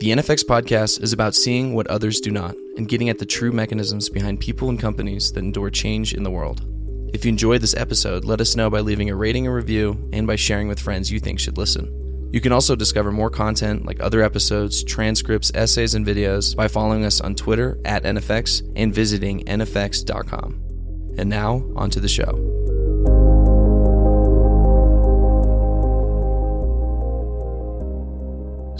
The NFX podcast is about seeing what others do not and getting at the true mechanisms behind people and companies that endure change in the world. If you enjoyed this episode, let us know by leaving a rating and review and by sharing with friends you think should listen. You can also discover more content like other episodes, transcripts, essays, and videos by following us on Twitter at NFX and visiting NFX.com. And now, on to the show.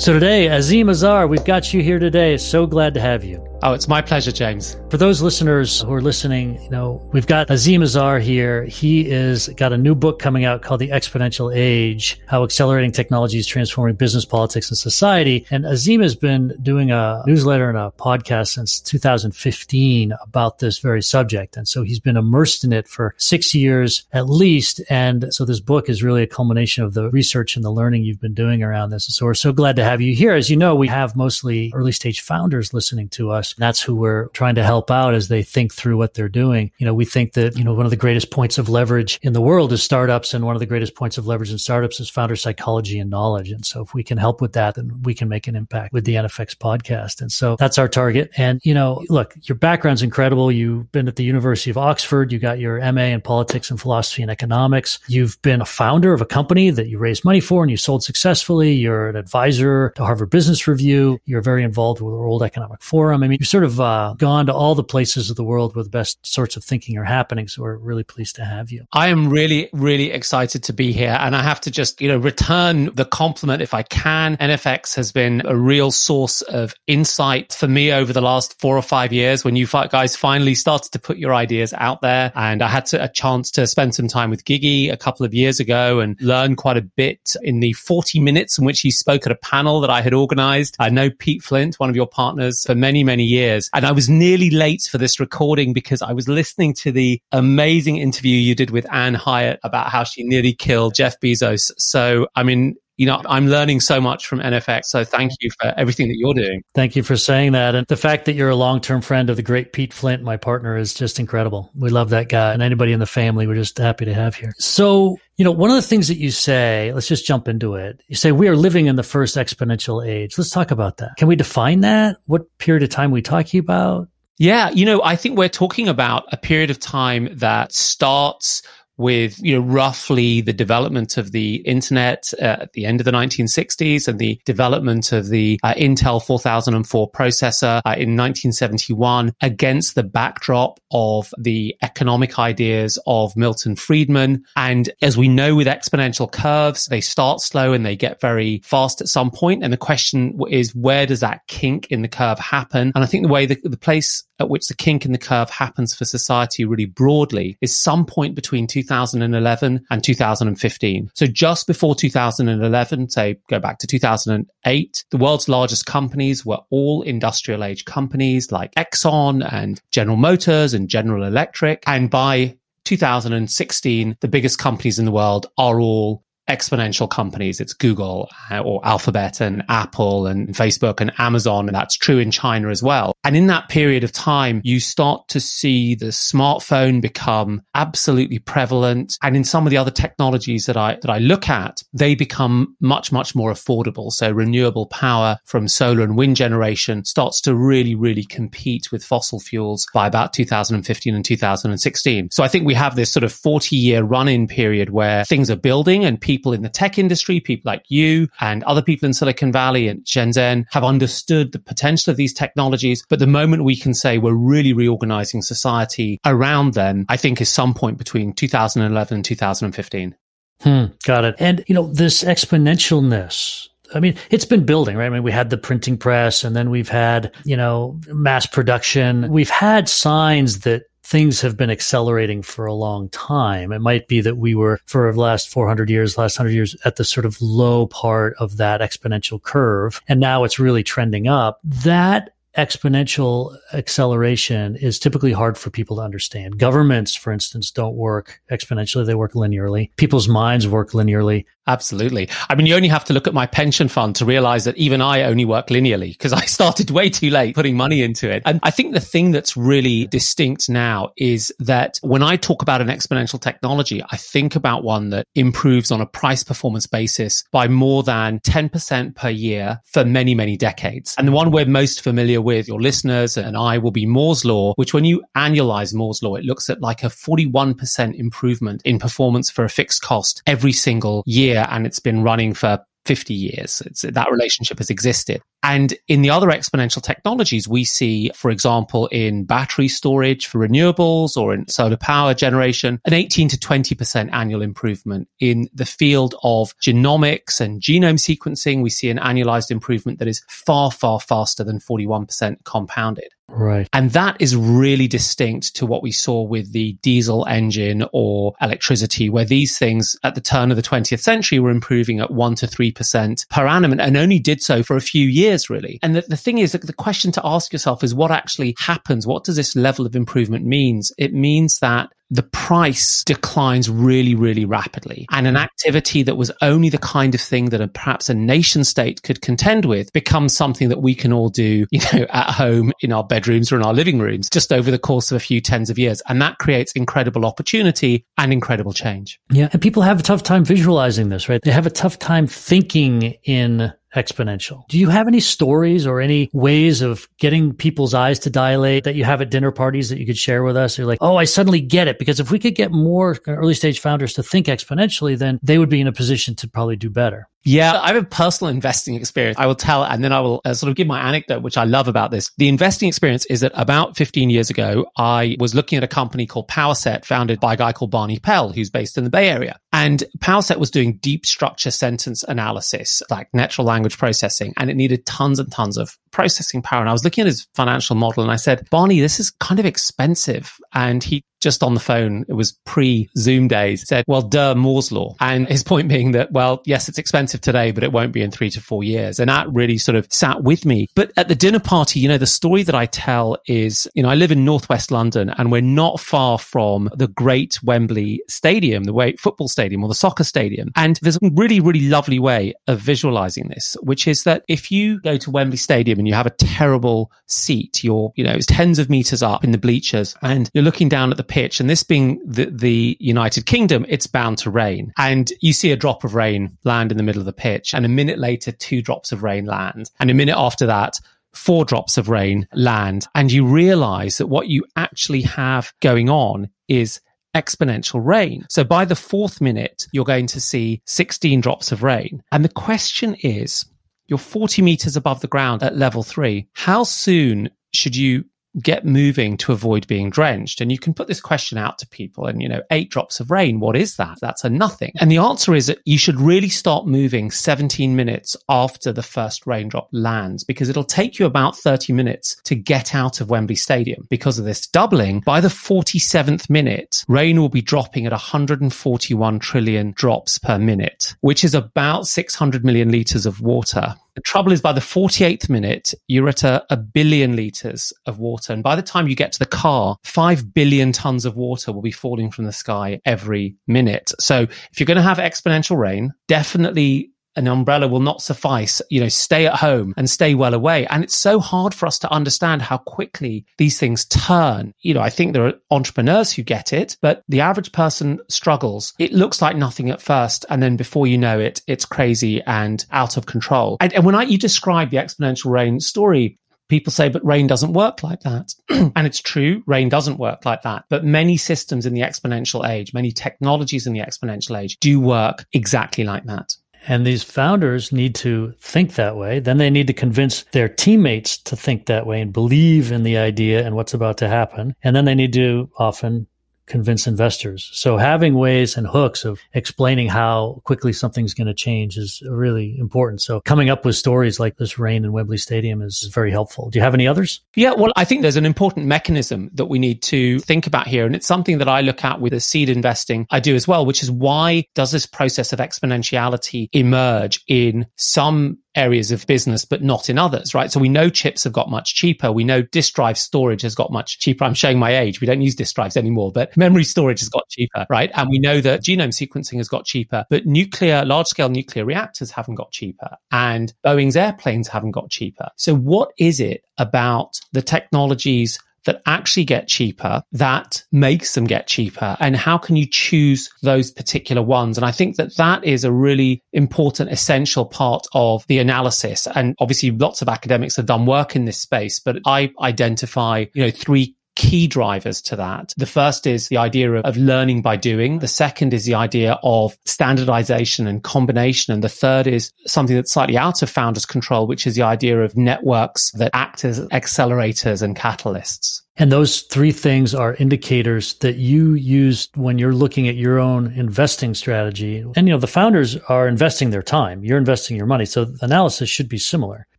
So today, Azeem Azhar, we've got you here today. So glad to have you. Oh, it's my pleasure, James. For those listeners who are listening, you know, we've got Azeem Azhar here. He is got a new book coming out called The Exponential Age, How Accelerating Technology is Transforming Business, Politics, and Society. And Azeem has been doing a newsletter and a podcast since 2015 about this very subject. And so he's been immersed in it for six years at least. And so this book is really a culmination of the research and the learning you've been doing around this. And so we're so glad to have you here. As you know, we have mostly early stage founders listening to us. That's who we're trying to help out as they think through what they're doing. You know, we think that, you know, one of the greatest points of leverage in the world is startups. And one of the greatest points of leverage in startups is founder psychology and knowledge. And so if we can help with that, then we can make an impact with the NFX podcast. And so that's our target. And, you know, look, your background's incredible. You've been at the University of Oxford. You got your MA in politics and philosophy and economics. You've been a founder of a company that you raised money for and you sold successfully. You're an advisor to Harvard Business Review. You're very involved with the World Economic Forum. I mean, you've sort of uh, gone to all the places of the world where the best sorts of thinking are happening. So we're really pleased to have you. I am really, really excited to be here. And I have to just, you know, return the compliment if I can. NFX has been a real source of insight for me over the last four or five years when you guys finally started to put your ideas out there. And I had to, a chance to spend some time with Gigi a couple of years ago and learn quite a bit in the 40 minutes in which he spoke at a panel that I had organized. I know Pete Flint, one of your partners for many, many years. And I was nearly late for this recording because I was listening to the amazing interview you did with Ann Hiatt about how she nearly killed Jeff Bezos. So, I mean, you know, I'm learning so much from NFX. So thank you for everything that you're doing. Thank you for saying that. And the fact that you're a long term friend of the great Pete Flint, my partner, is just incredible. We love that guy and anybody in the family. We're just happy to have here. So, you know, one of the things that you say, let's just jump into it. You say we are living in the first exponential age. Let's talk about that. Can we define that? What period of time are we talking about? Yeah, you know, I think we're talking about a period of time that starts with you know roughly the development of the internet uh, at the end of the 1960s and the development of the uh, Intel 4004 processor uh, in 1971 against the backdrop of the economic ideas of Milton Friedman. And as we know with exponential curves they start slow and they get very fast at some point. And the question is where does that kink in the curve happen? And I think the way the, the place at which the kink in the curve happens for society really broadly is some point between 2011 and 2015. So just before 2011, say go back to 2008, the world's largest companies were all industrial age companies like Exxon and General Motors and General Electric. And by 2016, the biggest companies in the world are all exponential companies. It's Google uh, or Alphabet and Apple and Facebook and Amazon. And that's true in China as well. And in that period of time, you start to see the smartphone become absolutely prevalent. And in some of the other technologies that I, that I look at, they become much, much more affordable. So renewable power from solar and wind generation starts to really, really compete with fossil fuels by about 2015 and 2016. So I think we have this sort of 40 year run in period where things are building and people people in the tech industry, people like you and other people in Silicon Valley and Shenzhen have understood the potential of these technologies. But the moment we can say we're really reorganizing society around them, I think is some point between 2011 and 2015. Hmm, got it. And, you know, this exponentialness, I mean, it's been building, right? I mean, we had the printing press and then we've had, you know, mass production. We've had signs that things have been accelerating for a long time. It might be that we were for the last 400 years, last 100 years at the sort of low part of that exponential curve. And now it's really trending up. That exponential acceleration is typically hard for people to understand. Governments, for instance, don't work exponentially. They work linearly. People's minds work linearly. Absolutely. I mean, you only have to look at my pension fund to realize that even I only work linearly because I started way too late putting money into it. And I think the thing that's really distinct now is that when I talk about an exponential technology, I think about one that improves on a price performance basis by more than 10% per year for many, many decades. And the one we're most familiar with, your listeners and I, will be Moore's Law, which when you annualize Moore's Law, it looks at like a 41% improvement in performance for a fixed cost every single year and it's been running for 50 years. It's, that relationship has existed. And in the other exponential technologies, we see, for example, in battery storage for renewables or in solar power generation, an 18 to 20% annual improvement. In the field of genomics and genome sequencing, we see an annualized improvement that is far, far faster than 41% compounded. Right. And that is really distinct to what we saw with the diesel engine or electricity, where these things at the turn of the 20th century were improving at 1 to 3% per annum and, only did so for a few years, really. And the, the thing is that the question to ask yourself is what actually happens? What does this level of improvement means? It means that the price declines really, really rapidly. And an activity that was only the kind of thing that a, perhaps a nation state could contend with becomes something that we can all do, you know, at home in our bedrooms or in our living rooms just over the course of a few tens of years. And that creates incredible opportunity and incredible change. Yeah. And people have a tough time visualizing this, right? They have a tough time thinking in exponential. Do you have any stories or any ways of getting people's eyes to dilate that you have at dinner parties that you could share with us? You're like, oh, I suddenly get it. Because if we could get more early stage founders to think exponentially, then they would be in a position to probably do better. Yeah, I have a personal investing experience. I will tell, and then I will uh, sort of give my anecdote, which I love about this. The investing experience is that about 15 years ago, I was looking at a company called PowerSet, founded by a guy called Barney Pell, who's based in the Bay Area. And PowerSet was doing deep structure sentence analysis, like natural language processing, and it needed tons and tons of processing power. And I was looking at his financial model and I said, Barney, this is kind of expensive. And he just on the phone, it was pre Zoom days, said, well, duh, Moore's law. And his point being that, well, yes, it's expensive today, but it won't be in three to four years. And that really sort of sat with me. But at the dinner party, you know, the story that I tell is, you know, I live in Northwest London and we're not far from the great Wembley Stadium, the football stadium or the soccer stadium. And there's a really, really lovely way of visualizing this, which is that if you go to Wembley Stadium and you have a terrible seat, you're, you know, it's tens of meters up in the bleachers and you're looking down at the pitch. And this being the, the United Kingdom, it's bound to rain. And you see a drop of rain land in the middle of the pitch. And a minute later, two drops of rain land. And a minute after that, four drops of rain land. And you realize that what you actually have going on is exponential rain. So by the fourth minute, you're going to see 16 drops of rain. And the question is, you're 40 meters above the ground at level three. How soon should you get moving to avoid being drenched? And you can put this question out to people and, you know, eight drops of rain, what is that? That's a nothing. And the answer is that you should really start moving 17 minutes after the first raindrop lands because it'll take you about 30 minutes to get out of Wembley Stadium. Because of this doubling, by the 47th minute, rain will be dropping at 141 trillion drops per minute, which is about 600 million liters of water the trouble is, by the 48th minute, you're at a, a billion liters of water. And by the time you get to the car, 5 billion tons of water will be falling from the sky every minute. So if you're going to have exponential rain, definitely an umbrella will not suffice. You know, stay at home and stay well away. And it's so hard for us to understand how quickly these things turn. You know, I think there are entrepreneurs who get it, but the average person struggles. It looks like nothing at first. And then before you know it, it's crazy and out of control. And, and when I, you describe the exponential rain story, people say, but rain doesn't work like that. and it's true, rain doesn't work like that. But many systems in the exponential age, many technologies in the exponential age do work exactly like that. And these founders need to think that way. Then they need to convince their teammates to think that way and believe in the idea and what's about to happen. And then they need to often convince investors. So having ways and hooks of explaining how quickly something's going to change is really important. So coming up with stories like this rain in Wembley Stadium is very helpful. Do you have any others? Yeah, well, I think there's an important mechanism that we need to think about here. And it's something that I look at with the seed investing I do as well, which is why does this process of exponentiality emerge in some areas of business, but not in others, right? So we know chips have got much cheaper. We know disk drive storage has got much cheaper. I'm showing my age. We don't use disk drives anymore, but memory storage has got cheaper, right? And we know that genome sequencing has got cheaper, but nuclear, large scale nuclear reactors haven't got cheaper and Boeing's airplanes haven't got cheaper. So what is it about the technologies that actually get cheaper that makes them get cheaper. And how can you choose those particular ones? And i think that that is a really important essential part of the analysis. And obviously lots of academics have done work in this space but i identify you know three key drivers to that. The first is the idea of, of, learning by doing. The second is the idea of standardization and combination. And the third is something that's slightly out of founders control, which is the idea of networks that act as accelerators and catalysts. And those three things are indicators that you use when you're looking at your own investing strategy. And, you know, the founders are investing their time. You're investing your money. So analysis should be similar in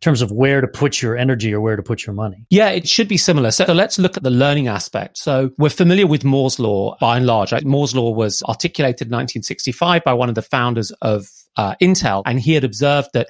terms of where to put your energy or where to put your money. Yeah, it should be similar. So let's look at the learning aspect. So we're familiar with Moore's law by and large. Moore's law was articulated in 1965 by one of the founders of uh, Intel. And he had observed that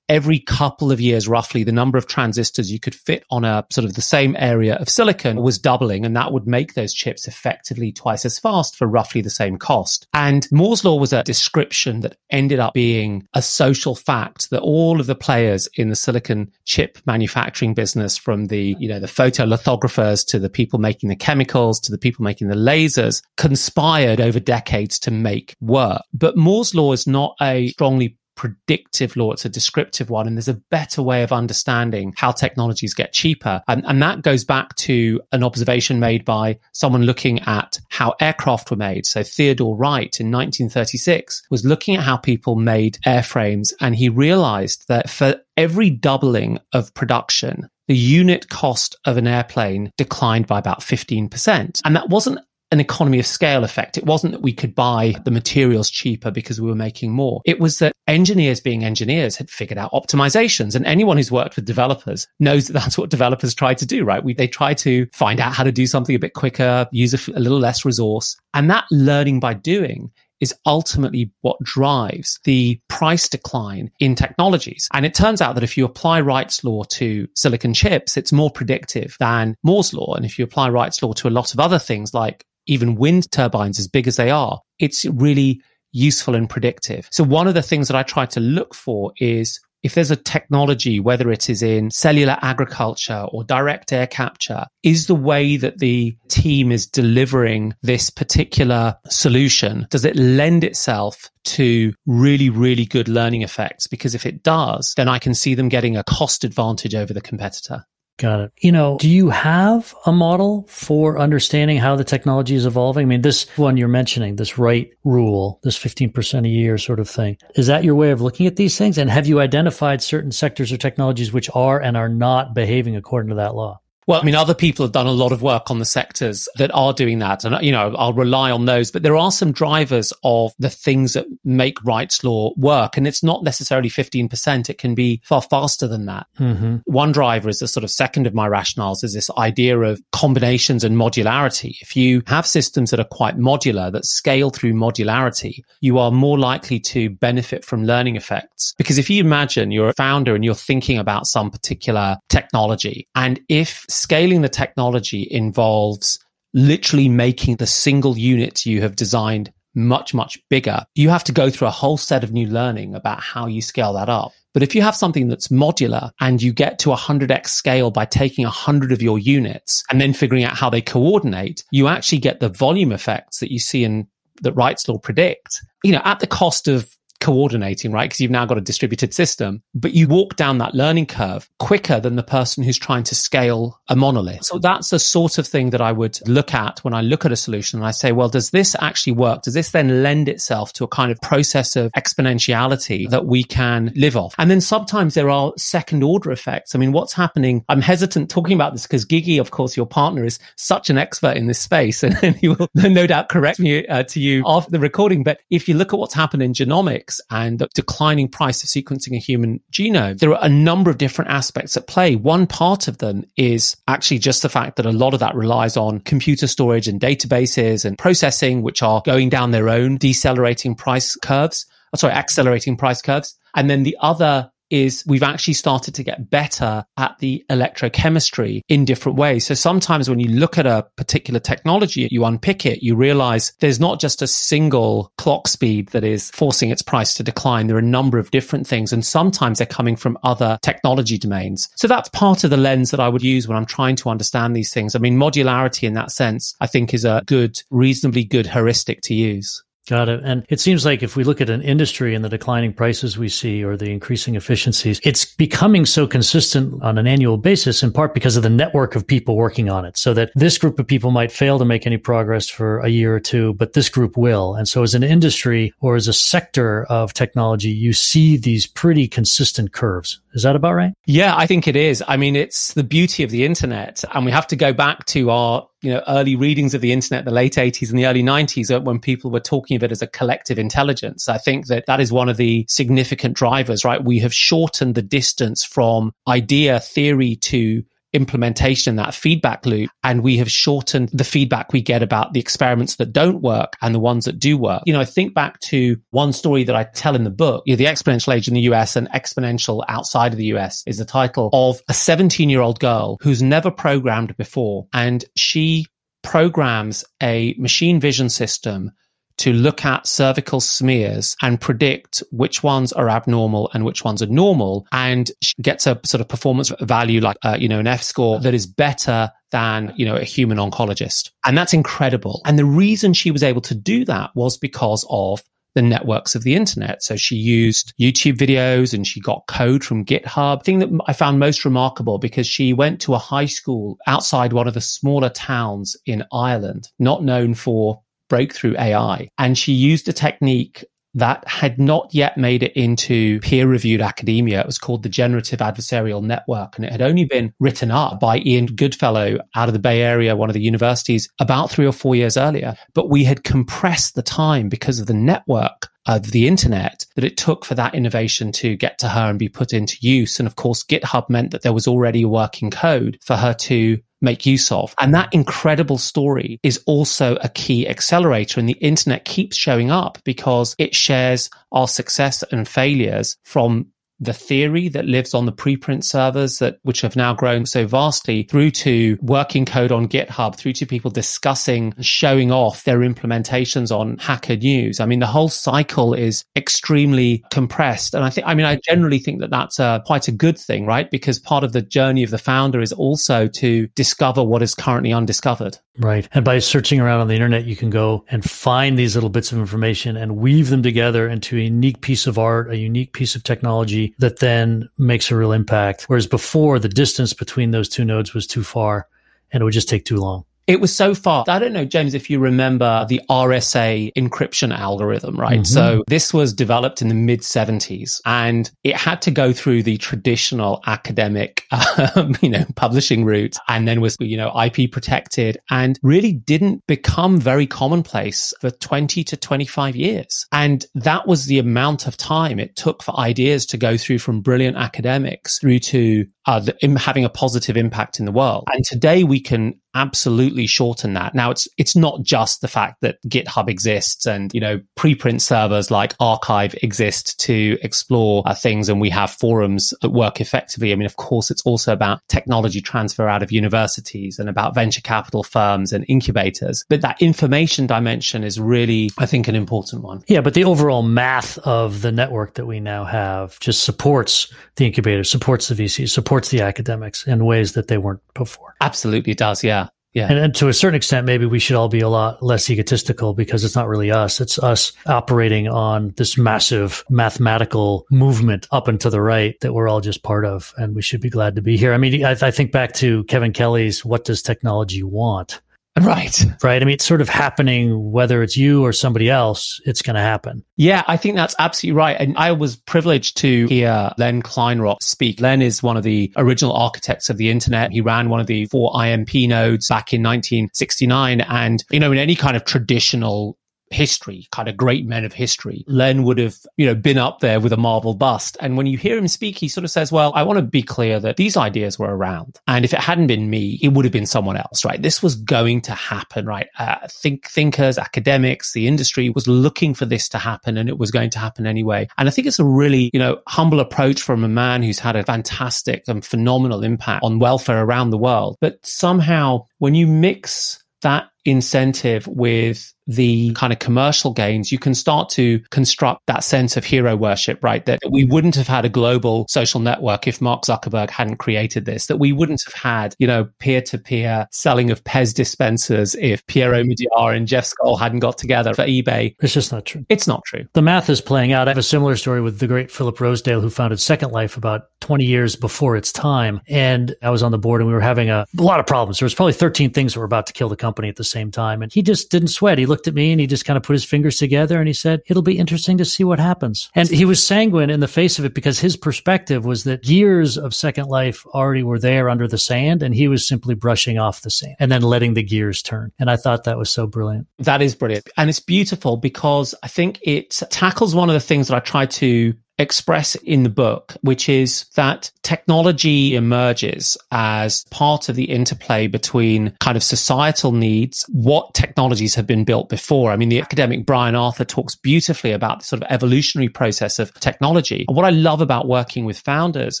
every couple of years, roughly, the number of transistors you could fit on a sort of the same area of silicon was doubling. And that would make those chips effectively twice as fast for roughly the same cost. And Moore's law was a description that ended up being a social fact that all of the players in the silicon chip manufacturing business, from the, you know, the photolithographers to the people making the chemicals to the people making the lasers, conspired over decades to make work. But Moore's law is not a strongly predictive law. It's a descriptive one. And there's a better way of understanding how technologies get cheaper. And, and that goes back to an observation made by someone looking at how aircraft were made. So Theodore Wright in 1936 was looking at how people made airframes and he realized that for every doubling of production, the unit cost of an airplane declined by about 15%. And that wasn't an economy of scale effect. It wasn't that we could buy the materials cheaper because we were making more. It was that engineers being engineers had figured out optimizations. And anyone who's worked with developers knows that that's what developers try to do, right? We, they try to find out how to do something a bit quicker, use a, a little less resource. And that learning by doing is ultimately what drives the price decline in technologies. And it turns out that if you apply Wright's law to silicon chips, it's more predictive than Moore's law. And if you apply Wright's law to a lot of other things like even wind turbines, as big as they are, it's really useful and predictive. So one of the things that I try to look for is if there's a technology, whether it is in cellular agriculture or direct air capture, is the way that the team is delivering this particular solution, does it lend itself to really, really good learning effects? Because if it does, then I can see them getting a cost advantage over the competitor. Got it. You know, do you have a model for understanding how the technology is evolving? I mean, this one you're mentioning, this Wright rule, this 15% a year sort of thing. Is that your way of looking at these things? And have you identified certain sectors or technologies which are and are not behaving according to that law? Well, I mean, other people have done a lot of work on the sectors that are doing that. And, you know, I'll rely on those. But there are some drivers of the things that make Wright's law work. And it's not necessarily 15%. It can be far faster than that. Mm-hmm. One driver is the sort of second of my rationales is this idea of combinations and modularity. If you have systems that are quite modular, that scale through modularity, you are more likely to benefit from learning effects. Because if you imagine you're a founder and you're thinking about some particular technology, and if scaling the technology involves literally making the single unit you have designed much, much bigger. You have to go through a whole set of new learning about how you scale that up. But if you have something that's modular and you get to 100x scale by taking 100 of your units and then figuring out how they coordinate, you actually get the volume effects that you see in that Wright's law predict, you know, at the cost of coordinating, right? Because you've now got a distributed system, but you walk down that learning curve quicker than the person who's trying to scale a monolith. So that's the sort of thing that I would look at when I look at a solution and I say, well, does this actually work? Does this then lend itself to a kind of process of exponentiality that we can live off? And then sometimes there are second order effects. I mean, what's happening? I'm hesitant talking about this because Gigi, of course, your partner is such an expert in this space and, he will no doubt correct me uh, to you after the recording. But if you look at what's happened in genomics, and the declining price of sequencing a human genome, there are a number of different aspects at play. One part of them is actually just the fact that a lot of that relies on computer storage and databases and processing, which are going down their own decelerating price curves. Oh, sorry, accelerating price curves. And then the other is we've actually started to get better at the electrochemistry in different ways. So sometimes when you look at a particular technology, you unpick it, you realize there's not just a single clock speed that is forcing its price to decline. There are a number of different things, and sometimes they're coming from other technology domains. So that's part of the lens that I would use when I'm trying to understand these things. I mean, modularity in that sense, I think is a good, reasonably good heuristic to use. Got it. And it seems like if we look at an industry and the declining prices we see or the increasing efficiencies, it's becoming so consistent on an annual basis, in part because of the network of people working on it. So that this group of people might fail to make any progress for a year or two, but this group will. And so as an industry or as a sector of technology, you see these pretty consistent curves. Is that about right? Yeah, I think it is. I mean, it's the beauty of the internet. And we have to go back to our you know early readings of the internet the late 80s and the early 90s uh, when people were talking of it as a collective intelligence. I think that that is one of the significant drivers right? We have shortened the distance from idea theory to implementation, that feedback loop. And we have shortened the feedback we get about the experiments that don't work and the ones that do work. You know, I think back to one story that I tell in the book, you know, the exponential age in the US and exponential outside of the US is the title of a 17 year old girl who's never programmed before. And she programs a machine vision system to look at cervical smears and predict which ones are abnormal and which ones are normal and gets a sort of performance value like, uh, you know, an F score that is better than, you know, a human oncologist. And that's incredible. And the reason she was able to do that was because of the networks of the internet. So she used YouTube videos and she got code from GitHub. Thing that I found most remarkable because she went to a high school outside one of the smaller towns in Ireland, not known for breakthrough AI. And she used a technique that had not yet made it into peer reviewed academia. It was called the Generative Adversarial Network, and it had only been written up by Ian Goodfellow out of the Bay Area, one of the universities, about three or four years earlier. But we had compressed the time because of the network of the internet that it took for that innovation to get to her and be put into use. And of course, GitHub meant that there was already working code for her to make use of. And that incredible story is also a key accelerator. And the internet keeps showing up because it shares our success and failures from the theory that lives on the preprint servers that which have now grown so vastly through to working code on GitHub, through to people discussing, showing off their implementations on Hacker News. I mean, the whole cycle is extremely compressed. And I think, I mean, I generally think that that's a, quite a good thing, right? Because part of the journey of the founder is also to discover what is currently undiscovered. Right. And by searching around on the internet, you can go and find these little bits of information and weave them together into a unique piece of art, a unique piece of technology that then makes a real impact. Whereas before, the distance between those two nodes was too far and it would just take too long. It was so far. I don't know, James, if you remember the RSA encryption algorithm, right? Mm-hmm. So this was developed in the mid 70s and it had to go through the traditional academic, um, you know, publishing route and then was, you know, IP protected and really didn't become very commonplace for 20 to 25 years. And that was the amount of time it took for ideas to go through from brilliant academics through to uh, the, having a positive impact in the world. And today we can absolutely shorten that. Now it's it's not just the fact that GitHub exists and you know preprint servers like arXiv exist to explore uh, things and we have forums that work effectively. I mean of course it's also about technology transfer out of universities and about venture capital firms and incubators. But that information dimension is really I think an important one. Yeah, but the overall math of the network that we now have just supports the incubator, supports the VC, supports the academics in ways that they weren't before. Absolutely does. Yeah. Yeah. And, to a certain extent, maybe we should all be a lot less egotistical because it's not really us. It's us operating on this massive mathematical movement up and to the right that we're all just part of. And we should be glad to be here. I mean, I, I think back to Kevin Kelly's What Does Technology Want? Right. Right. I mean, it's sort of happening, whether it's you or somebody else, it's going to happen. Yeah, I think that's absolutely right. And I was privileged to hear Len Kleinrock speak. Len is one of the original architects of the internet. He ran one of the four IMP nodes back in 1969. And, you know, in any kind of traditional history, kind of great men of history, Len would have, you know, been up there with a marble bust. And when you hear him speak, he sort of says, well, I want to be clear that these ideas were around. And if it hadn't been me, it would have been someone else, right? This was going to happen, right? Uh, think thinkers, academics, the industry was looking for this to happen and it was going to happen anyway. And I think it's a really, you know, humble approach from a man who's had a fantastic and phenomenal impact on welfare around the world. But somehow when you mix that incentive with the kind of commercial gains, you can start to construct that sense of hero worship, right? That we wouldn't have had a global social network if Mark Zuckerberg hadn't created this, that we wouldn't have had, you know, peer to peer selling of Pez dispensers if Pierre Omidyar and Jeff Skoll hadn't got together for eBay. It's just not true. It's not true. The math is playing out. I have a similar story with the great Philip Rosedale, who founded Second Life about 20 years before its time. And I was on the board and we were having a, a lot of problems. There was probably 13 things that were about to kill the company at the same time. And he just didn't sweat. He looked at me and he just kind of put his fingers together and he said, it'll be interesting to see what happens. And he was sanguine in the face of it because his perspective was that years of Second Life already were there under the sand and he was simply brushing off the sand and then letting the gears turn. And I thought that was so brilliant. That is brilliant. And it's beautiful because I think it tackles one of the things that I try to express in the book, which is that technology emerges as part of the interplay between kind of societal needs, what technologies have been built before. I mean, the academic Brian Arthur talks beautifully about the sort of evolutionary process of technology. And what I love about working with founders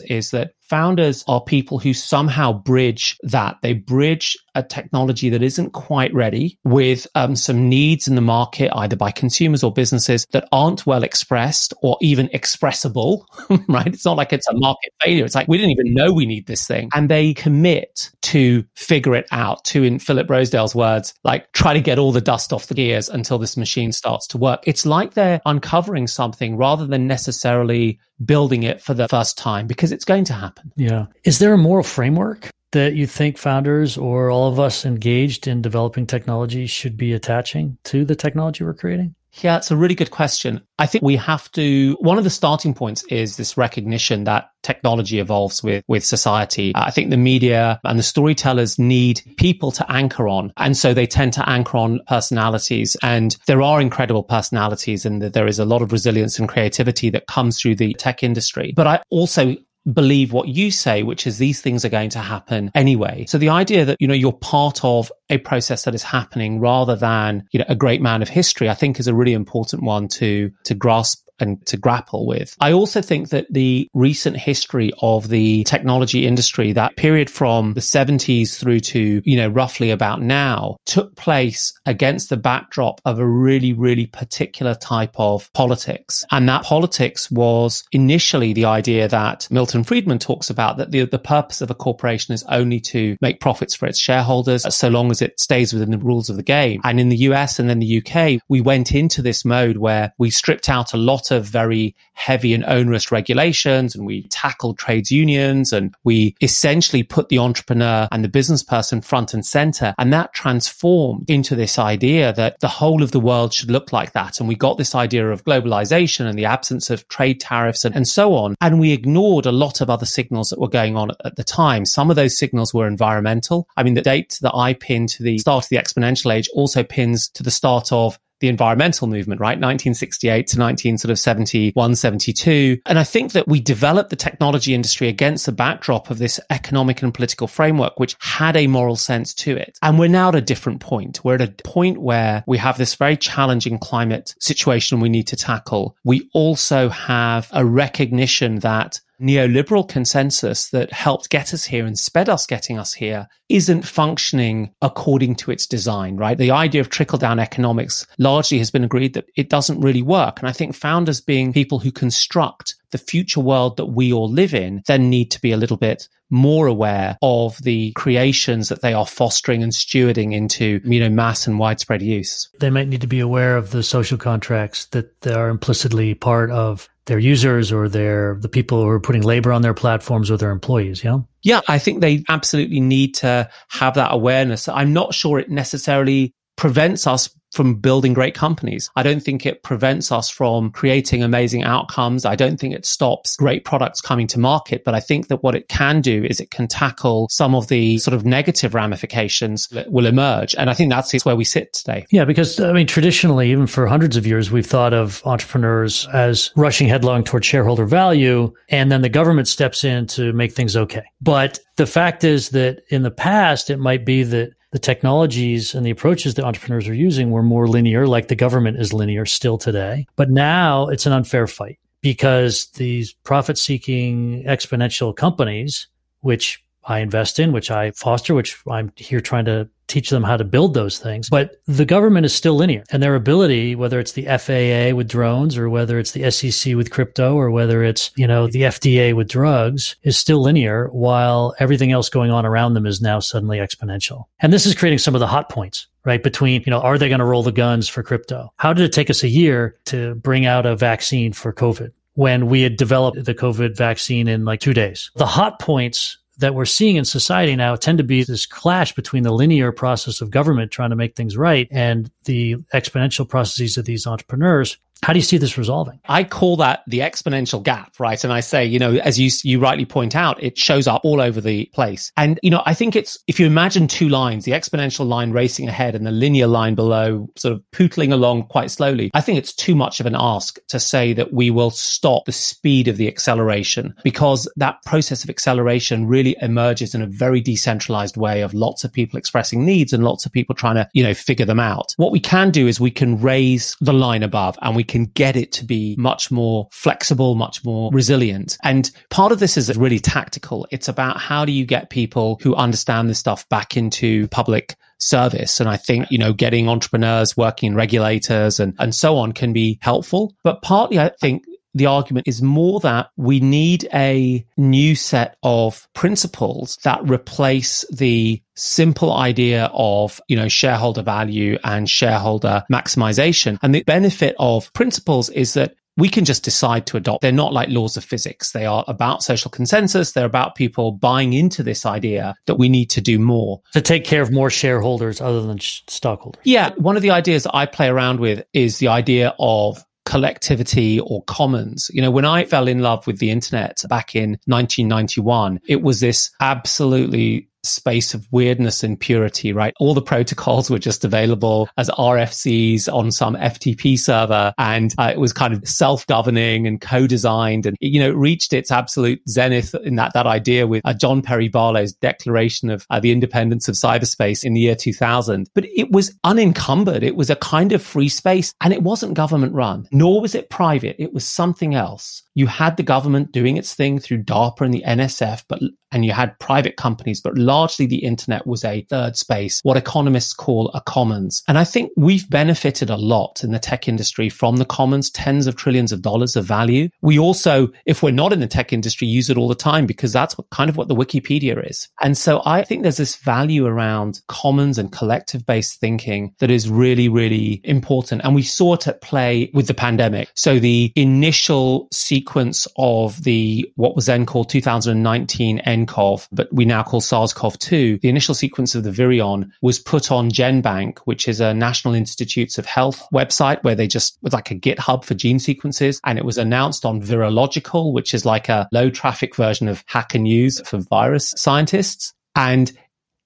is that founders are people who somehow bridge that. They bridge a technology that isn't quite ready with um, some needs in the market, either by consumers or businesses that aren't well expressed or even expressible, right? It's not like it's a market failure. It's like we didn't even know we need this thing. And they commit to figure it out, to, in Philip Rosedale's words, like try to get all the dust off the gears until this machine starts to work. It's like they're uncovering something rather than necessarily building it for the first time because it's going to happen. Yeah. Is there a moral framework that you think founders or all of us engaged in developing technology should be attaching to the technology we're creating? Yeah, it's a really good question. I think we have to, one of the starting points is this recognition that technology evolves with, with society. I think the media and the storytellers need people to anchor on. And so they tend to anchor on personalities and there are incredible personalities and there is a lot of resilience and creativity that comes through the tech industry. But I also believe what you say, which is these things are going to happen anyway. So the idea that, you know, you're part of a process that is happening rather than, you know, a great man of history, I think is a really important one to, to grasp and to grapple with. I also think that the recent history of the technology industry, that period from the 70s through to, you know, roughly about now, took place against the backdrop of a really, really particular type of politics. And that politics was initially the idea that Milton Friedman talks about that the, the purpose of a corporation is only to make profits for its shareholders so long as it stays within the rules of the game. And in the US and then the UK, we went into this mode where we stripped out a of very heavy and onerous regulations and we tackled trades unions and we essentially put the entrepreneur and the business person front and center. And that transformed into this idea that the whole of the world should look like that. And we got this idea of globalization and the absence of trade tariffs and, and so on. And we ignored a lot of other signals that were going on at, at the time. Some of those signals were environmental. I mean, the date that I pin to the start of the exponential age also pins to the start of the environmental movement, right? 1968 to 19 sort of 71, 72. And I think that we developed the technology industry against the backdrop of this economic and political framework, which had a moral sense to it. And we're now at a different point. We're at a point where we have this very challenging climate situation we need to tackle. We also have a recognition that neoliberal consensus that helped get us here and sped us getting us here isn't functioning according to its design, right? The idea of trickle down economics largely has been agreed that it doesn't really work. And I think founders being people who construct the future world that we all live in then need to be a little bit more aware of the creations that they are fostering and stewarding into, you know, mass and widespread use. They might need to be aware of the social contracts that are implicitly part of their users or their the people who are putting labor on their platforms or their employees yeah yeah i think they absolutely need to have that awareness. I'm not sure it necessarily prevents us from building great companies. I don't think it prevents us from creating amazing outcomes. I don't think it stops great products coming to market, but I think that what it can do is it can tackle some of the sort of negative ramifications that will emerge. And I think that's where we sit today. Yeah, because I mean, traditionally, even for hundreds of years, we've thought of entrepreneurs as rushing headlong toward shareholder value, and then the government steps in to make things okay. But the fact is that in the past, it might be that the technologies and the approaches that entrepreneurs are using were more linear, like the government is linear still today. But now it's an unfair fight because these profit seeking exponential companies, which I invest in, which I foster, which I'm here trying to teach them how to build those things. But the government is still linear and their ability, whether it's the FAA with drones or whether it's the SEC with crypto or whether it's, you know, the FDA with drugs is still linear while everything else going on around them is now suddenly exponential. And this is creating some of the hot points right? Between, you know, are they going to roll the guns for crypto? How did it take us a year to bring out a vaccine for COVID? when we had developed the COVID vaccine in like two days. The hot points that we're seeing in society now tend to be this clash between the linear process of government trying to make things right and the exponential processes of these entrepreneurs how do you see this resolving? I call that the exponential gap, right? And I say, you know, as you you rightly point out, it shows up all over the place. And you know, I think it's if you imagine two lines, the exponential line racing ahead and the linear line below sort of pootling along quite slowly. I think it's too much of an ask to say that we will stop the speed of the acceleration because that process of acceleration really emerges in a very decentralized way of lots of people expressing needs and lots of people trying to, you know, figure them out. What we can do is we can raise the line above and we can get it to be much more flexible, much more resilient. And part of this is really tactical. It's about how do you get people who understand this stuff back into public service. And I think, you know, getting entrepreneurs working in regulators and, and so on can be helpful. But partly, I think the argument is more that we need a new set of principles that replace the simple idea of, you know, shareholder value and shareholder maximization. And the benefit of principles is that we can just decide to adopt. They're not like laws of physics. They are about social consensus. They're about people buying into this idea that we need to do more. To take care of more shareholders other than stockholders. Yeah. One of the ideas I play around with is the idea of collectivity or commons. You know, when I fell in love with the internet back in 1991, it was this absolutely space of weirdness and purity, right? All the protocols were just available as RFCs on some FTP server. And uh, it was kind of self-governing and co-designed. And, you know, it reached its absolute zenith in that, that idea with uh, John Perry Barlow's declaration of uh, the independence of cyberspace in the year 2000. But it was unencumbered. It was a kind of free space and it wasn't government run, nor was it private. It was something else you had the government doing its thing through DARPA and the NSF, but and you had private companies, but largely the internet was a third space, what economists call a commons. And I think we've benefited a lot in the tech industry from the commons, tens of trillions of dollars of value. We also, if we're not in the tech industry, use it all the time because that's what, kind of what the Wikipedia is. And so I think there's this value around commons and collective based thinking that is really, really important. And we saw it at play with the pandemic. So the initial sequence of the, what was then called 2019 nCoV, but we now call SARS-CoV-2, the initial sequence of the virion was put on GenBank, which is a National Institutes of Health website where they just was like a GitHub for gene sequences. And it was announced on Virological, which is like a low traffic version of Hacker News for virus scientists. And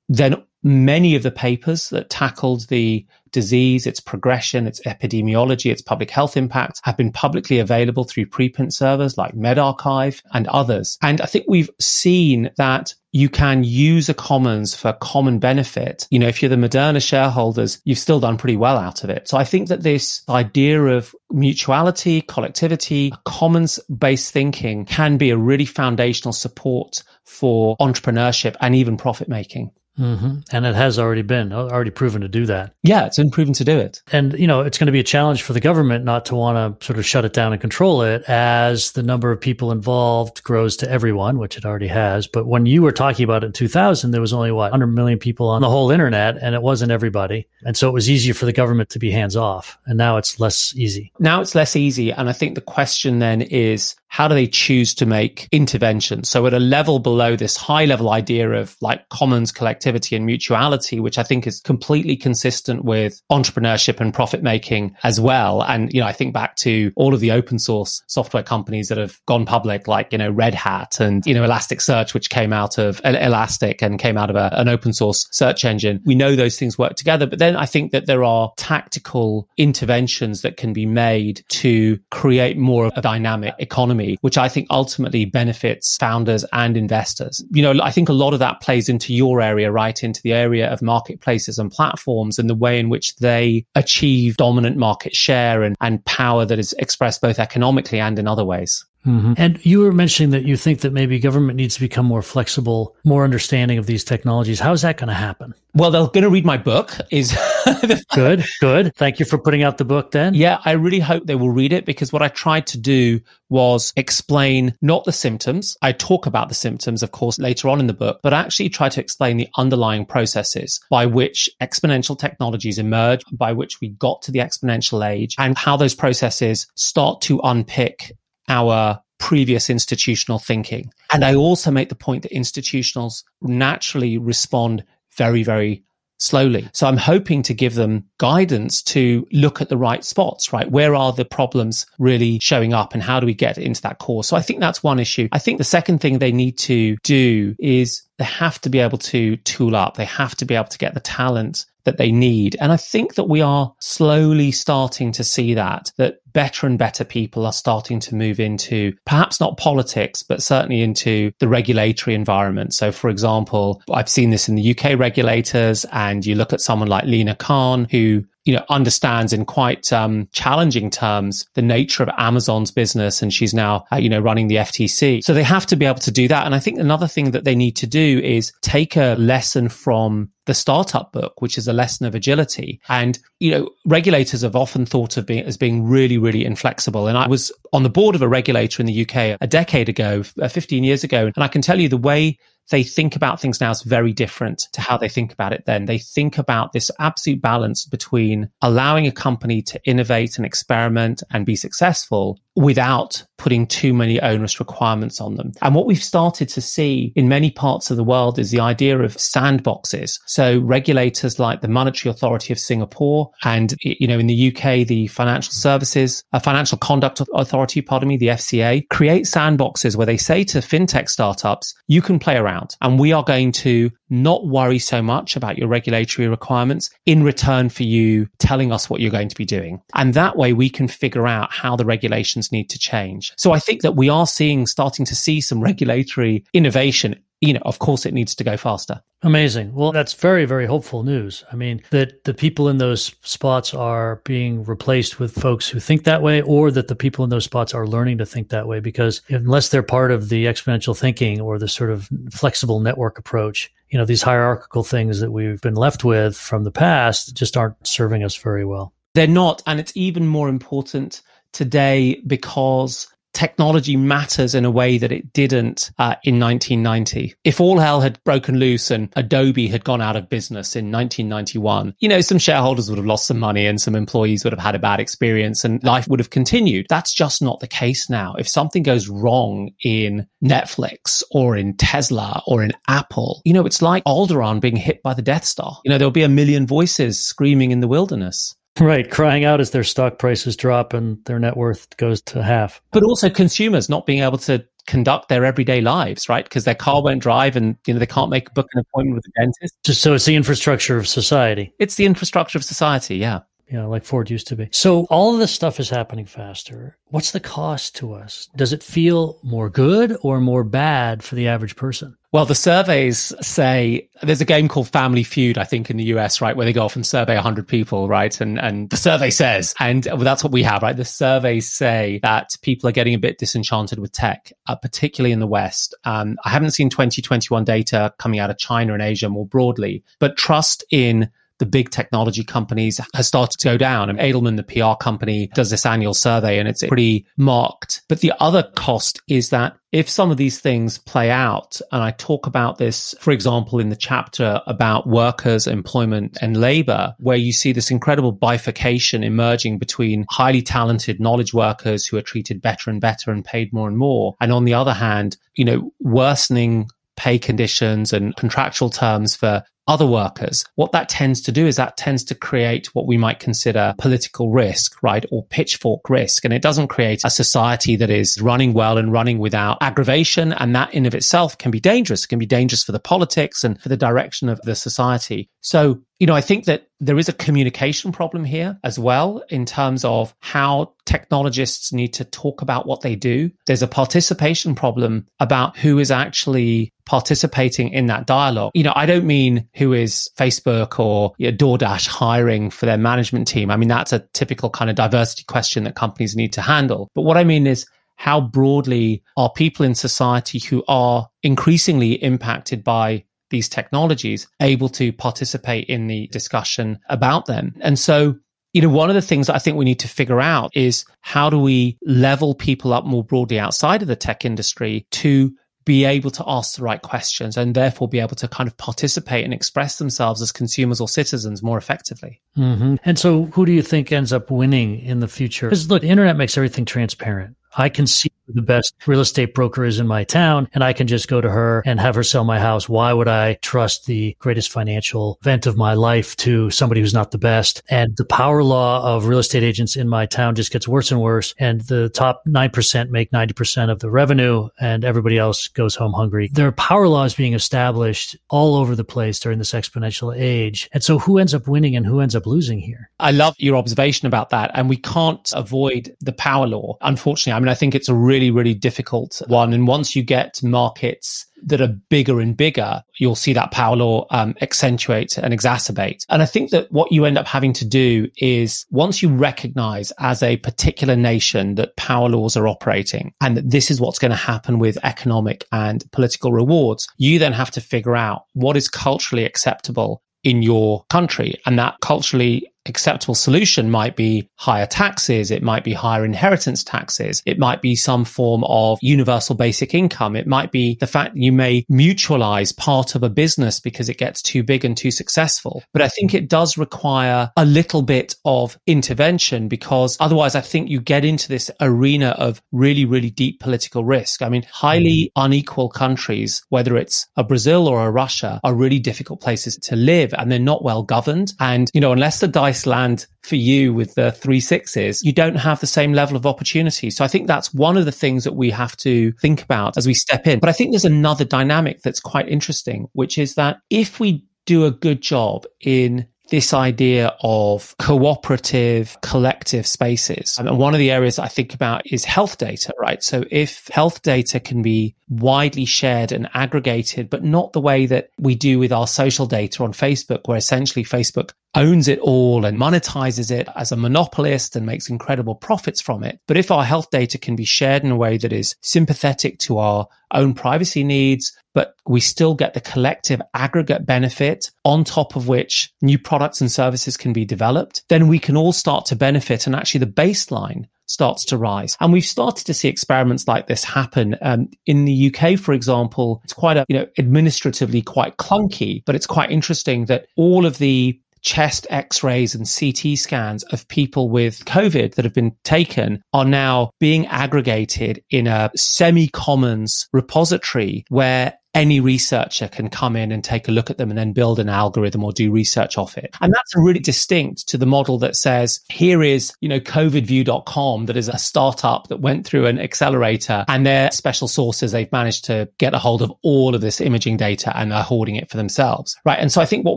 then many of the papers that tackled the disease, its progression, its epidemiology, its public health impact have been publicly available through preprint servers like medRxiv and others. And I think we've seen that you can use a commons for common benefit. You know, if you're the Moderna shareholders, you've still done pretty well out of it. So I think that this idea of mutuality, collectivity, commons based thinking can be a really foundational support for entrepreneurship and even profit making. Mm-hmm. And it has already been already proven to do that. Yeah, it's been proven to do it. And you know, it's going to be a challenge for the government not to want to sort of shut it down and control it as the number of people involved grows to everyone, which it already has. But when you were talking about it in 2000, there was only what 100 million people on the whole internet, and it wasn't everybody. And so it was easier for the government to be hands off. And now it's less easy. Now it's less easy, and I think the question then is how do they choose to make interventions? So at a level below this high level idea of like commons, collectivity and mutuality, which I think is completely consistent with entrepreneurship and profit making as well. And, you know, I think back to all of the open source software companies that have gone public, like, you know, Red Hat and, you know, Elasticsearch, which came out of Elastic and came out of a, an open source search engine. We know those things work together. But then I think that there are tactical interventions that can be made to create more of a dynamic economy, which I think ultimately benefits founders and investors. You know, I think a lot of that plays into your area, right? Into the area of marketplaces and platforms and the way in which they achieve dominant market share and, and power that is expressed both economically and in other ways. Mm-hmm. And you were mentioning that you think that maybe government needs to become more flexible, more understanding of these technologies. How is that going to happen? Well, they're going to read my book. Is good, good. Thank you for putting out the book. Then, yeah, I really hope they will read it because what I tried to do was explain not the symptoms. I talk about the symptoms, of course, later on in the book, but I actually try to explain the underlying processes by which exponential technologies emerge, by which we got to the exponential age, and how those processes start to unpick our previous institutional thinking. And I also make the point that institutionals naturally respond very, very slowly. So I'm hoping to give them guidance to look at the right spots, right? Where are the problems really showing up and how do we get into that core? So I think that's one issue. I think the second thing they need to do is they have to be able to tool up. They have to be able to get the talent that they need. And I think that we are slowly starting to see that, that better and better people are starting to move into perhaps not politics, but certainly into the regulatory environment. So, for example, I've seen this in the UK regulators, and you look at someone like Lina Khan, who you know, understands in quite um, challenging terms the nature of Amazon's business, and she's now, uh, you know, running the FTC. So they have to be able to do that. And I think another thing that they need to do is take a lesson from the startup book, which is a lesson of agility. And, you know, regulators have often thought of being as being really, really inflexible. And I was on the board of a regulator in the UK a decade ago, uh, 15 years ago. And I can tell you the way they think about things now is very different to how they think about it then. They think about this absolute balance between allowing a company to innovate and experiment and be successful without putting too many onerous requirements on them. And what we've started to see in many parts of the world is the idea of sandboxes. So regulators like the Monetary Authority of Singapore and, you know, in the UK, the Financial Services, a uh, Financial Conduct Authority, pardon me, the FCA, create sandboxes where they say to fintech startups, you can play around and we are going to not worry so much about your regulatory requirements in return for you telling us what you're going to be doing. And that way we can figure out how the regulations need to change. So I think that we are seeing, starting to see some regulatory innovation you know, of course it needs to go faster. Amazing. Well, that's very, very hopeful news. I mean, that the people in those spots are being replaced with folks who think that way, or that the people in those spots are learning to think that way, because unless they're part of the exponential thinking or the sort of flexible network approach, you know, these hierarchical things that we've been left with from the past just aren't serving us very well. They're not. And it's even more important today because technology matters in a way that it didn't uh, in 1990. If all hell had broken loose and Adobe had gone out of business in 1991, you know, some shareholders would have lost some money and some employees would have had a bad experience and life would have continued. That's just not the case now. If something goes wrong in Netflix or in Tesla or in Apple, you know, it's like Alderaan being hit by the Death Star. You know, there'll be a million voices screaming in the wilderness. Right, crying out as their stock prices drop and their net worth goes to half. But also consumers not being able to conduct their everyday lives, right? Because their car won't drive and you know they can't make book an appointment with a dentist. So it's the infrastructure of society. It's the infrastructure of society, yeah. Yeah, like Ford used to be. So all of this stuff is happening faster. What's the cost to us? Does it feel more good or more bad for the average person? Well, the surveys say there's a game called Family Feud, I think, in the US, right, where they go off and survey 100 people, right? And and the survey says, and that's what we have, right? The surveys say that people are getting a bit disenchanted with tech, uh, particularly in the West. Um, I haven't seen 2021 data coming out of China and Asia more broadly, but trust in the big technology companies has started to go down. And Edelman, the PR company, does this annual survey and it's pretty marked. But the other cost is that if some of these things play out, and I talk about this, for example, in the chapter about workers, employment and labor, where you see this incredible bifurcation emerging between highly talented knowledge workers who are treated better and better and paid more and more. And on the other hand, you know, worsening pay conditions and contractual terms for other workers, what that tends to do is that tends to create what we might consider political risk, right? Or pitchfork risk. And it doesn't create a society that is running well and running without aggravation. And that in of itself can be dangerous. It can be dangerous for the politics and for the direction of the society. So, you know, I think that there is a communication problem here as well in terms of how technologists need to talk about what they do. There's a participation problem about who is actually participating in that dialogue. You know, I don't mean who is Facebook or you know, DoorDash hiring for their management team. I mean, that's a typical kind of diversity question that companies need to handle. But what I mean is, how broadly are people in society who are increasingly impacted by these technologies able to participate in the discussion about them? And so you know, one of the things I think we need to figure out is how do we level people up more broadly outside of the tech industry to be able to ask the right questions and therefore be able to kind of participate and express themselves as consumers or citizens more effectively. Mm-hmm. And so, who do you think ends up winning in the future? Because look, the internet makes everything transparent. I can see the best real estate broker is in my town and I can just go to her and have her sell my house. Why would I trust the greatest financial event of my life to somebody who's not the best? And the power law of real estate agents in my town just gets worse and worse. And the top 9% make 90% of the revenue and everybody else goes home hungry. There are power laws being established all over the place during this exponential age. And so who ends up winning and who ends up losing here? I love your observation about that. And we can't avoid the power law. Unfortunately, I mean, I think it's a really really, difficult one. And once you get markets that are bigger and bigger, you'll see that power law um, accentuate and exacerbate. And I think that what you end up having to do is once you recognize as a particular nation that power laws are operating and that this is what's going to happen with economic and political rewards, you then have to figure out what is culturally acceptable in your country. And that culturally acceptable solution might be higher taxes. It might be higher inheritance taxes. It might be some form of universal basic income. It might be the fact that you may mutualize part of a business because it gets too big and too successful. But I think it does require a little bit of intervention because otherwise I think you get into this arena of really, really deep political risk. I mean, highly mm. unequal countries, whether it's a Brazil or a Russia are really difficult places to live and they're not well governed. And, you know, unless the dice land for you with the three sixes, you don't have the same level of opportunity. So I think that's one of the things that we have to think about as we step in. But I think there's another dynamic that's quite interesting, which is that if we do a good job in this idea of cooperative collective spaces. Um, and one of the areas I think about is health data, right? So if health data can be widely shared and aggregated, but not the way that we do with our social data on Facebook, where essentially Facebook owns it all and monetizes it as a monopolist and makes incredible profits from it. But if our health data can be shared in a way that is sympathetic to our own privacy needs, but we still get the collective aggregate benefit on top of which new products and services can be developed, then we can all start to benefit. And actually the baseline starts to rise. And we've started to see experiments like this happen. Um, in the UK, for example, it's quite a, you know, administratively quite clunky, but it's quite interesting that all of the chest x-rays and CT scans of people with COVID that have been taken are now being aggregated in a semi-commons repository where any researcher can come in and take a look at them and then build an algorithm or do research off it. And that's really distinct to the model that says, here is, you know, covidview.com that is a startup that went through an accelerator and their special sources, they've managed to get a hold of all of this imaging data and are hoarding it for themselves. Right. And so I think what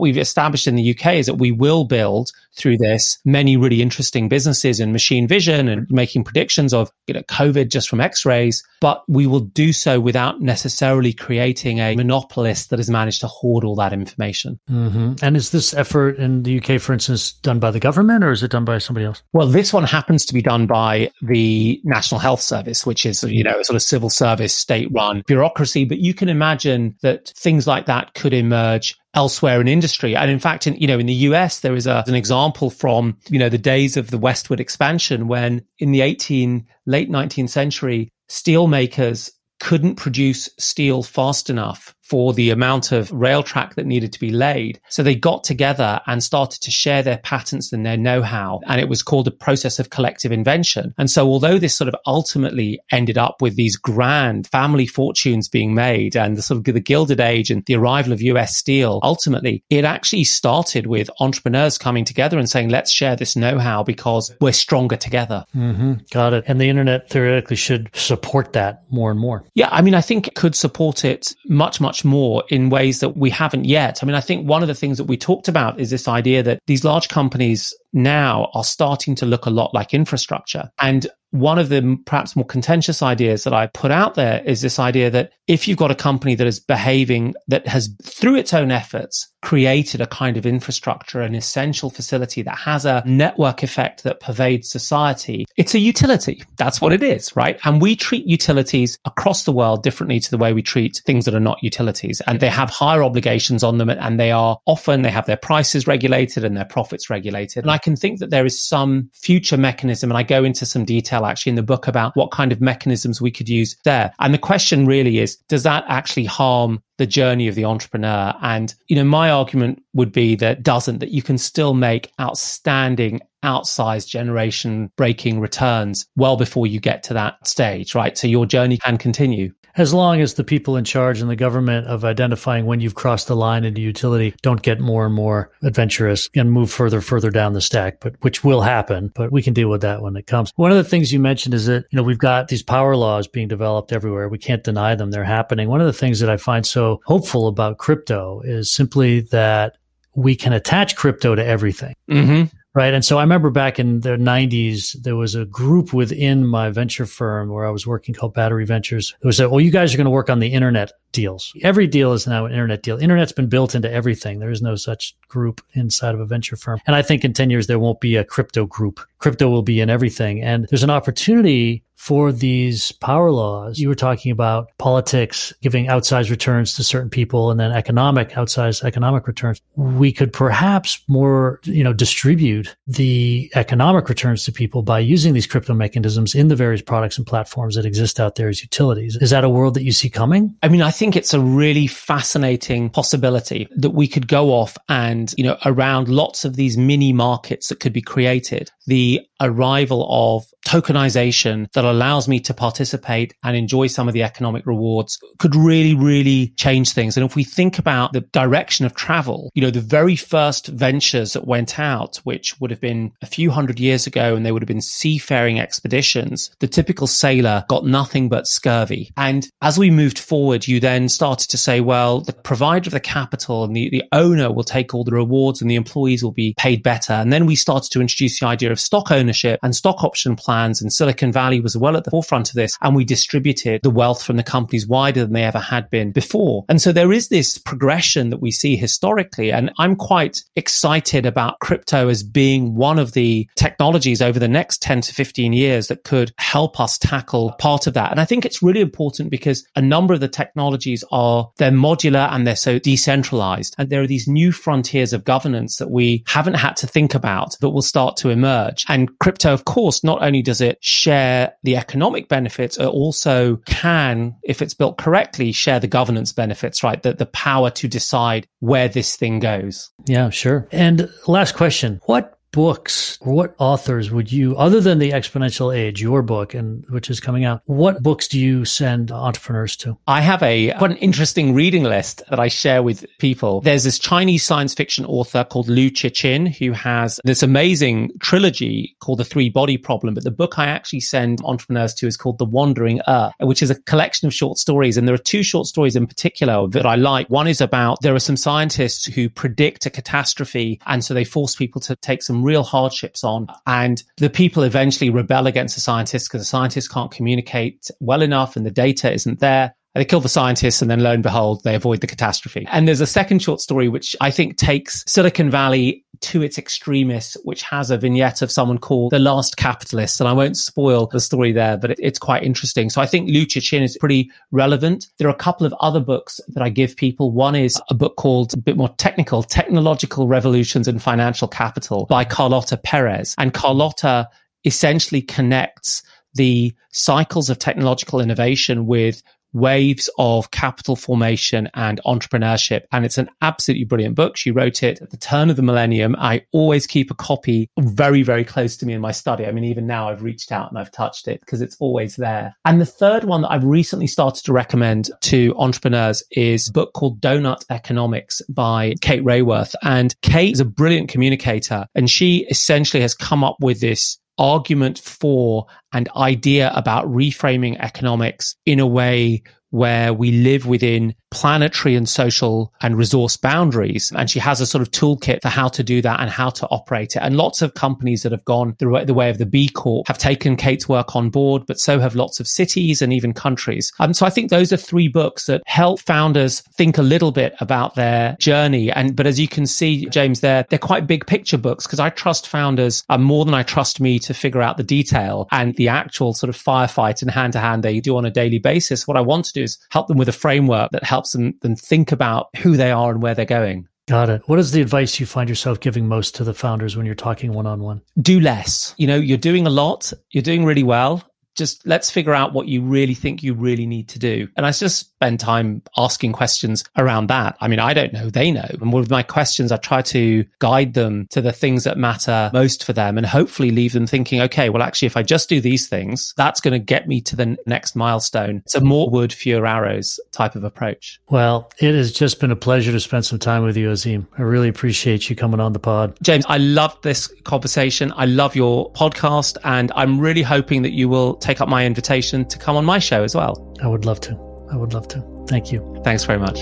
we've established in the UK is that we will build through this many really interesting businesses in machine vision and making predictions of, you know, COVID just from x-rays, but we will do so without necessarily creating creating a monopolist that has managed to hoard all that information. Mm-hmm. And is this effort in the UK, for instance, done by the government or is it done by somebody else? Well, this one happens to be done by the National Health Service, which is, you know, a sort of civil service, state run bureaucracy. But you can imagine that things like that could emerge elsewhere in industry. And in fact, in, you know, in the US, there is a, an example from, you know, the days of the westward expansion when in the 18, late 19th century, steel makers couldn't produce steel fast enough for the amount of rail track that needed to be laid. So they got together and started to share their patents and their know-how. And it was called a process of collective invention. And so although this sort of ultimately ended up with these grand family fortunes being made and the sort of the Gilded Age and the arrival of US steel, ultimately it actually started with entrepreneurs coming together and saying, let's share this know-how because we're stronger together. Mm-hmm. Got it. And the internet theoretically should support that more and more. Yeah. I mean, I think it could support it much, much much more in ways that we haven't yet. I mean, I think one of the things that we talked about is this idea that these large companies now are starting to look a lot like infrastructure. And one of the perhaps more contentious ideas that I put out there is this idea that if you've got a company that is behaving, that has through its own efforts created a kind of infrastructure, an essential facility that has a network effect that pervades society, it's a utility. That's what it is, right? And we treat utilities across the world differently to the way we treat things that are not utilities. And they have higher obligations on them and they are often, they have their prices regulated and their profits regulated. And can think that there is some future mechanism. And I go into some detail actually in the book about what kind of mechanisms we could use there. And the question really is, does that actually harm the journey of the entrepreneur? And, you know, my argument would be that doesn't, that you can still make outstanding outsized generation breaking returns well before you get to that stage, right? So your journey can continue as long as the people in charge and the government of identifying when you've crossed the line into utility don't get more and more adventurous and move further further down the stack but which will happen but we can deal with that when it comes. One of the things you mentioned is that you know we've got these power laws being developed everywhere. We can't deny them. They're happening. One of the things that i find so hopeful about crypto is simply that we can attach crypto to everything. Mm-hmm. Right. And so I remember back in the 90s, there was a group within my venture firm where I was working called Battery Ventures. Was said, well, you guys are going to work on the internet deals. Every deal is now an internet deal. Internet's been built into everything. There is no such group inside of a venture firm. And I think in 10 years, there won't be a crypto group. Crypto will be in everything. And there's an opportunity for these power laws. You were talking about politics giving outsized returns to certain people and then economic outsized economic returns. We could perhaps more, you know, distribute the economic returns to people by using these crypto mechanisms in the various products and platforms that exist out there as utilities. Is that a world that you see coming? I mean, I think it's a really fascinating possibility that we could go off and, you know, around lots of these mini markets that could be created, the arrival of tokenization that allows me to participate and enjoy some of the economic rewards could really, really change things. And if we think about the direction of travel, you know, the very first ventures that went out, which would have been a few hundred years ago and they would have been seafaring expeditions, the typical sailor got nothing but scurvy. And as we moved forward, you then started to say, well, the provider of the capital and the, the owner will take all the rewards and the employees will be paid better. And then we started to introduce the idea of stock ownership and stock option plans plans and Silicon Valley was well at the forefront of this. And we distributed the wealth from the companies wider than they ever had been before. And so there is this progression that we see historically. And I'm quite excited about crypto as being one of the technologies over the next 10 to 15 years that could help us tackle part of that. And I think it's really important because a number of the technologies are, they're modular and they're so decentralized. And there are these new frontiers of governance that we haven't had to think about that will start to emerge. And crypto, of course, not only does it share the economic benefits, it also can, if it's built correctly, share the governance benefits, right? The, the power to decide where this thing goes. Yeah, sure. And last question. What books, what authors would you, other than the Exponential Age, your book, and which is coming out, what books do you send entrepreneurs to? I have a quite an interesting reading list that I share with people. There's this Chinese science fiction author called Liu Cixin who has this amazing trilogy called The Three Body Problem. But the book I actually send entrepreneurs to is called The Wandering Earth, which is a collection of short stories. And there are two short stories in particular that I like. One is about there are some scientists who predict a catastrophe, and so they force people to take some real hardships on. And the people eventually rebel against the scientists because the scientists can't communicate well enough and the data isn't there. They kill the scientists and then lo and behold, they avoid the catastrophe. And there's a second short story, which I think takes Silicon Valley to its extremists, which has a vignette of someone called the last capitalist. And I won't spoil the story there, but it, it's quite interesting. So I think Liu Cixin is pretty relevant. There are a couple of other books that I give people. One is a book called a bit more technical, Technological Revolutions and Financial Capital by Carlota Perez. And Carlota essentially connects the cycles of technological innovation with waves of capital formation and entrepreneurship. And it's an absolutely brilliant book. She wrote it at the turn of the millennium. I always keep a copy very, very close to me in my study. I mean, even now I've reached out and I've touched it because it's always there. And the third one that I've recently started to recommend to entrepreneurs is a book called Doughnut Economics by Kate Raworth. And Kate is a brilliant communicator and she essentially has come up with this argument for and idea about reframing economics in a way where we live within planetary and social and resource boundaries. And she has a sort of toolkit for how to do that and how to operate it. And lots of companies that have gone the way, the way of the B Corp have taken Kate's work on board, but so have lots of cities and even countries. And so I think those are three books that help founders think a little bit about their journey. And, but as you can see, James, they're, they're quite big picture books because I trust founders uh, more than I trust me to figure out the detail and the actual sort of firefight and hand to hand they do on a daily basis. What I want to do is help them with a framework that helps them, them think about who they are and where they're going. Got it. What is the advice you find yourself giving most to the founders when you're talking one on one? Do less. You know, you're doing a lot, you're doing really well just let's figure out what you really think you really need to do. And I just spend time asking questions around that. I mean, I don't know, they know. And with my questions, I try to guide them to the things that matter most for them and hopefully leave them thinking, okay, well, actually, if I just do these things, that's going to get me to the next milestone. It's a more wood, fewer arrows type of approach. Well, it has just been a pleasure to spend some time with you, Azeem. I really appreciate you coming on the pod. James, I love this conversation. I love your podcast and I'm really hoping that you will take up my invitation to come on my show as well. I would love to. I would love to. Thank you. Thanks very much.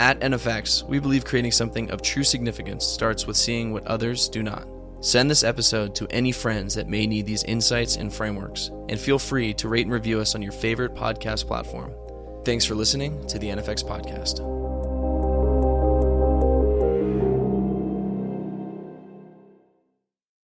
At NFX, we believe creating something of true significance starts with seeing what others do not. Send this episode to any friends that may need these insights and frameworks, and feel free to rate and review us on your favorite podcast platform. Thanks for listening to the NFX Podcast.